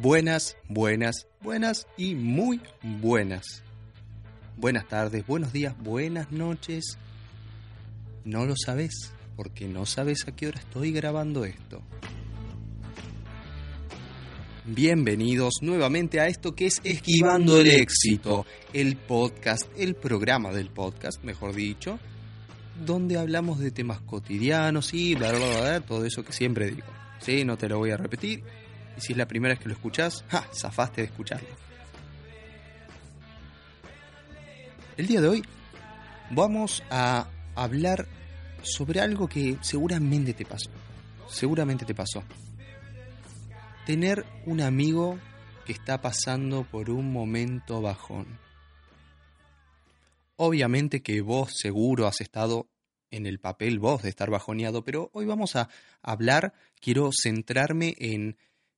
Buenas, buenas, buenas y muy buenas. Buenas tardes, buenos días, buenas noches. No lo sabes, porque no sabes a qué hora estoy grabando esto. Bienvenidos nuevamente a esto que es Esquivando el Éxito, el podcast, el programa del podcast, mejor dicho, donde hablamos de temas cotidianos y bla, bla, bla, bla, todo eso que siempre digo. Sí, no te lo voy a repetir. Y si es la primera vez que lo escuchás, ¡ja! Zafaste de escucharlo. El día de hoy vamos a hablar sobre algo que seguramente te pasó. Seguramente te pasó. Tener un amigo que está pasando por un momento bajón. Obviamente que vos seguro has estado en el papel vos de estar bajoneado, pero hoy vamos a hablar, quiero centrarme en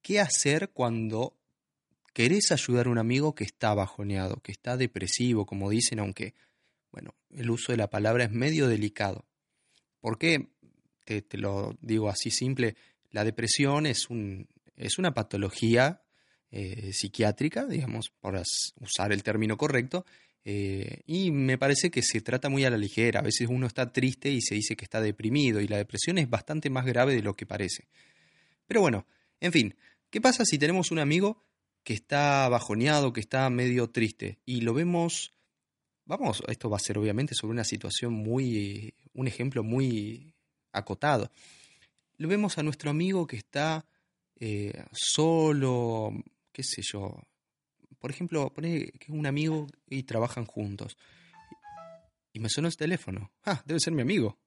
qué hacer cuando querés ayudar a un amigo que está bajoneado, que está depresivo, como dicen, aunque, bueno, el uso de la palabra es medio delicado. ¿Por qué? Te, lo digo así simple. La depresión es, un, es una patología eh, psiquiátrica, digamos, por usar el término correcto, eh, y me parece que se trata muy a la ligera. A veces uno está triste y se dice que está deprimido, y la depresión es bastante más grave de lo que parece. Pero bueno, en fin, ¿qué pasa si tenemos un amigo que está bajoneado, que está medio triste, y lo vemos, vamos, esto va a ser obviamente sobre una situación muy, un ejemplo muy acotado. Lo vemos a nuestro amigo que está eh, solo, qué sé yo, por ejemplo, pone que es un amigo y trabajan juntos. Y me sonó el teléfono. Ah, debe ser mi amigo.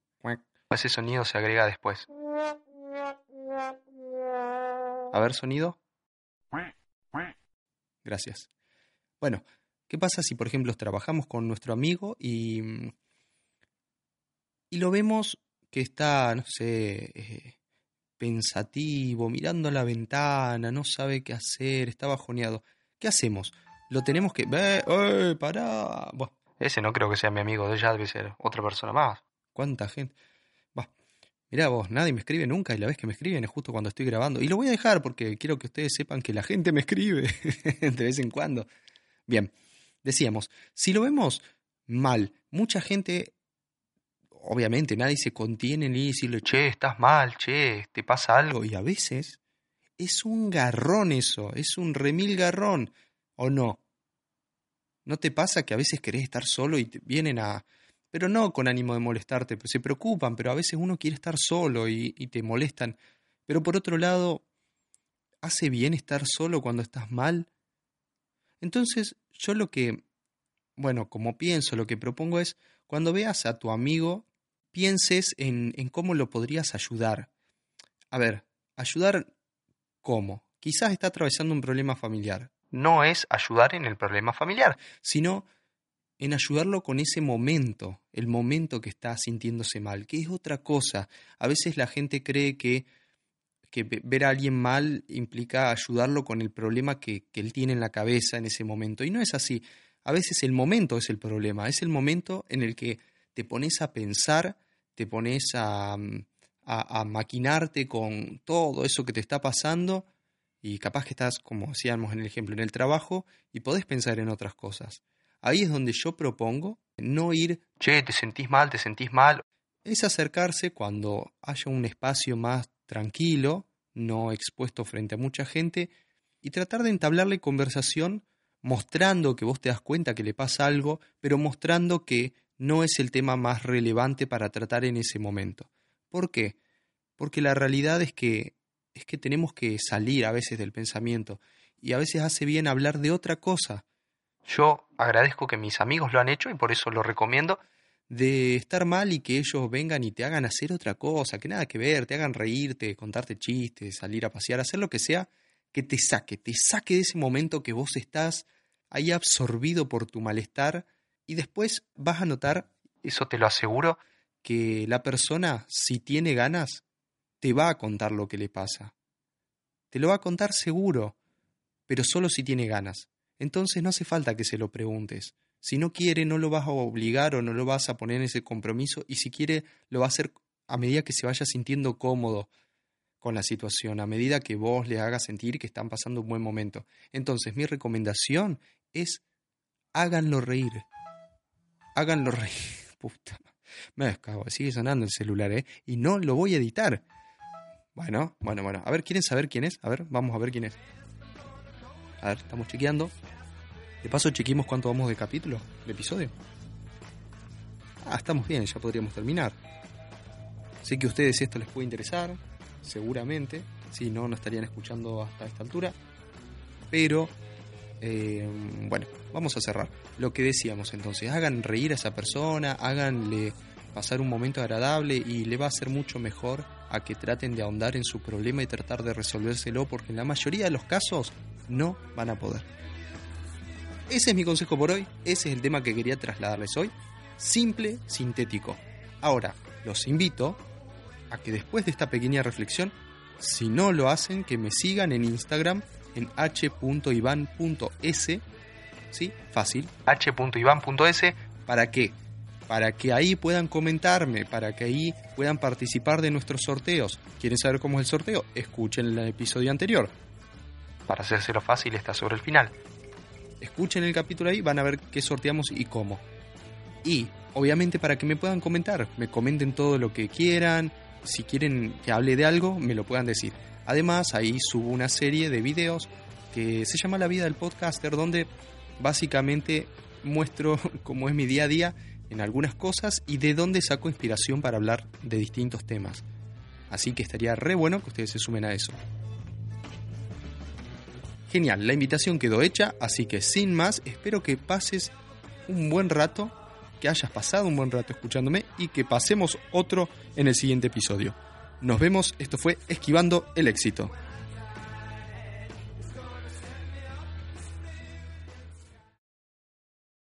Ese sonido se agrega después. A ver, sonido. Gracias. Bueno, ¿qué pasa si, por ejemplo, trabajamos con nuestro amigo y, y lo vemos que está, no sé, eh, pensativo, mirando a la ventana, no sabe qué hacer, está bajoneado? ¿Qué hacemos? Lo tenemos que... ¡Eh, pará! ese no creo que sea mi amigo, ya debe ser otra persona más. ¿Cuánta gente? Bah, mirá vos, nadie me escribe nunca y la vez que me escriben es justo cuando estoy grabando. Y lo voy a dejar porque quiero que ustedes sepan que la gente me escribe de vez en cuando. Bien, decíamos, si lo vemos mal, mucha gente, obviamente nadie se contiene ni decirle, che, estás mal, che, te pasa algo. Y a veces es un garrón eso, es un remil garrón, ¿o no? ¿No te pasa que a veces querés estar solo y te vienen a... pero no con ánimo de molestarte, pero se preocupan, pero a veces uno quiere estar solo y, y te molestan. Pero por otro lado, ¿hace bien estar solo cuando estás mal? Entonces, yo lo que, bueno, como pienso, lo que propongo es, cuando veas a tu amigo, pienses en, en cómo lo podrías ayudar. A ver, ayudar ¿Cómo? Quizás está atravesando un problema familiar. No es ayudar en el problema familiar, sino en ayudarlo con ese momento, el momento que está sintiéndose mal, que es otra cosa. A veces la gente cree que, que ver a alguien mal implica ayudarlo con el problema que, que él tiene en la cabeza en ese momento. Y no es así. A veces el momento es el problema, es el momento en el que te pones a pensar, te pones a, a, maquinarte con todo eso que te está pasando y capaz que estás, como decíamos en el ejemplo, en el trabajo y podés pensar en otras cosas. Ahí es donde yo propongo no ir, che, te sentís mal, te sentís mal. Es acercarse cuando haya un espacio más tranquilo, no expuesto frente a mucha gente, y tratar de entablarle conversación mostrando que vos te das cuenta que le pasa algo, pero mostrando que no es el tema más relevante para tratar en ese momento. ¿Por qué? Porque la realidad es que es que tenemos que salir a veces del pensamiento y a veces hace bien hablar de otra cosa. Yo agradezco que mis amigos lo han hecho y por eso lo recomiendo de estar mal y que ellos vengan y te hagan hacer otra cosa, que nada que ver, te hagan reírte, contarte chistes, salir a pasear, hacer lo que sea, que te saque, te saque de ese momento que vos estás ahí absorbido por tu malestar y después vas a notar, eso te lo aseguro, que la persona, si tiene ganas, te va a contar lo que le pasa. Te lo va a contar seguro, pero solo si tiene ganas. Entonces no hace falta que se lo preguntes. Si no quiere, no lo vas a obligar o no lo vas a poner en ese compromiso y si quiere, lo va a hacer a medida que se vaya sintiendo cómodo con la situación, a medida que vos le hagas sentir que están pasando un buen momento. Entonces, mi recomendación es háganlo reír. Háganlo reír. Puta. Me descago, sigue sonando el celular, ¿eh? Y no lo voy a editar. Bueno, bueno, bueno. A ver, ¿quieren saber quién es? A ver, vamos a ver quién es. A ver, estamos chequeando. De paso, chequemos cuánto vamos de capítulo, de episodio. Ah, estamos bien, ya podríamos terminar. Sé que a ustedes esto les puede interesar, seguramente. Si no, no estarían escuchando hasta esta altura. Pero, eh, bueno, vamos a cerrar. Lo que decíamos entonces, hagan reír a esa persona, háganle pasar un momento agradable y le va a ser mucho mejor a que traten de ahondar en su problema y tratar de resolvérselo porque en la mayoría de los casos no van a poder. Ese es mi consejo por hoy, ese es el tema que quería trasladarles hoy. Simple, sintético. Ahora, los invito a que después de esta pequeña reflexión, si no lo hacen, que me sigan en Instagram en h.ivan.s, ¿sí? Fácil, h.ivan.s, ¿para qué? Para que ahí puedan comentarme, para que ahí puedan participar de nuestros sorteos. ¿Quieren saber cómo es el sorteo? Escuchen el episodio anterior. Para hacérselo fácil está sobre el final. Escuchen el capítulo ahí, van a ver qué sorteamos y cómo. Y, obviamente, para que me puedan comentar, me comenten todo lo que quieran, si quieren que hable de algo, me lo puedan decir. Además, ahí subo una serie de videos que se llama La vida del podcaster, donde básicamente muestro cómo es mi día a día en algunas cosas y de dónde saco inspiración para hablar de distintos temas. Así que estaría re bueno que ustedes se sumen a eso. Genial, la invitación quedó hecha, así que sin más, espero que pases un buen rato, que hayas pasado un buen rato escuchándome y que pasemos otro en el siguiente episodio. Nos vemos, esto fue Esquivando el éxito.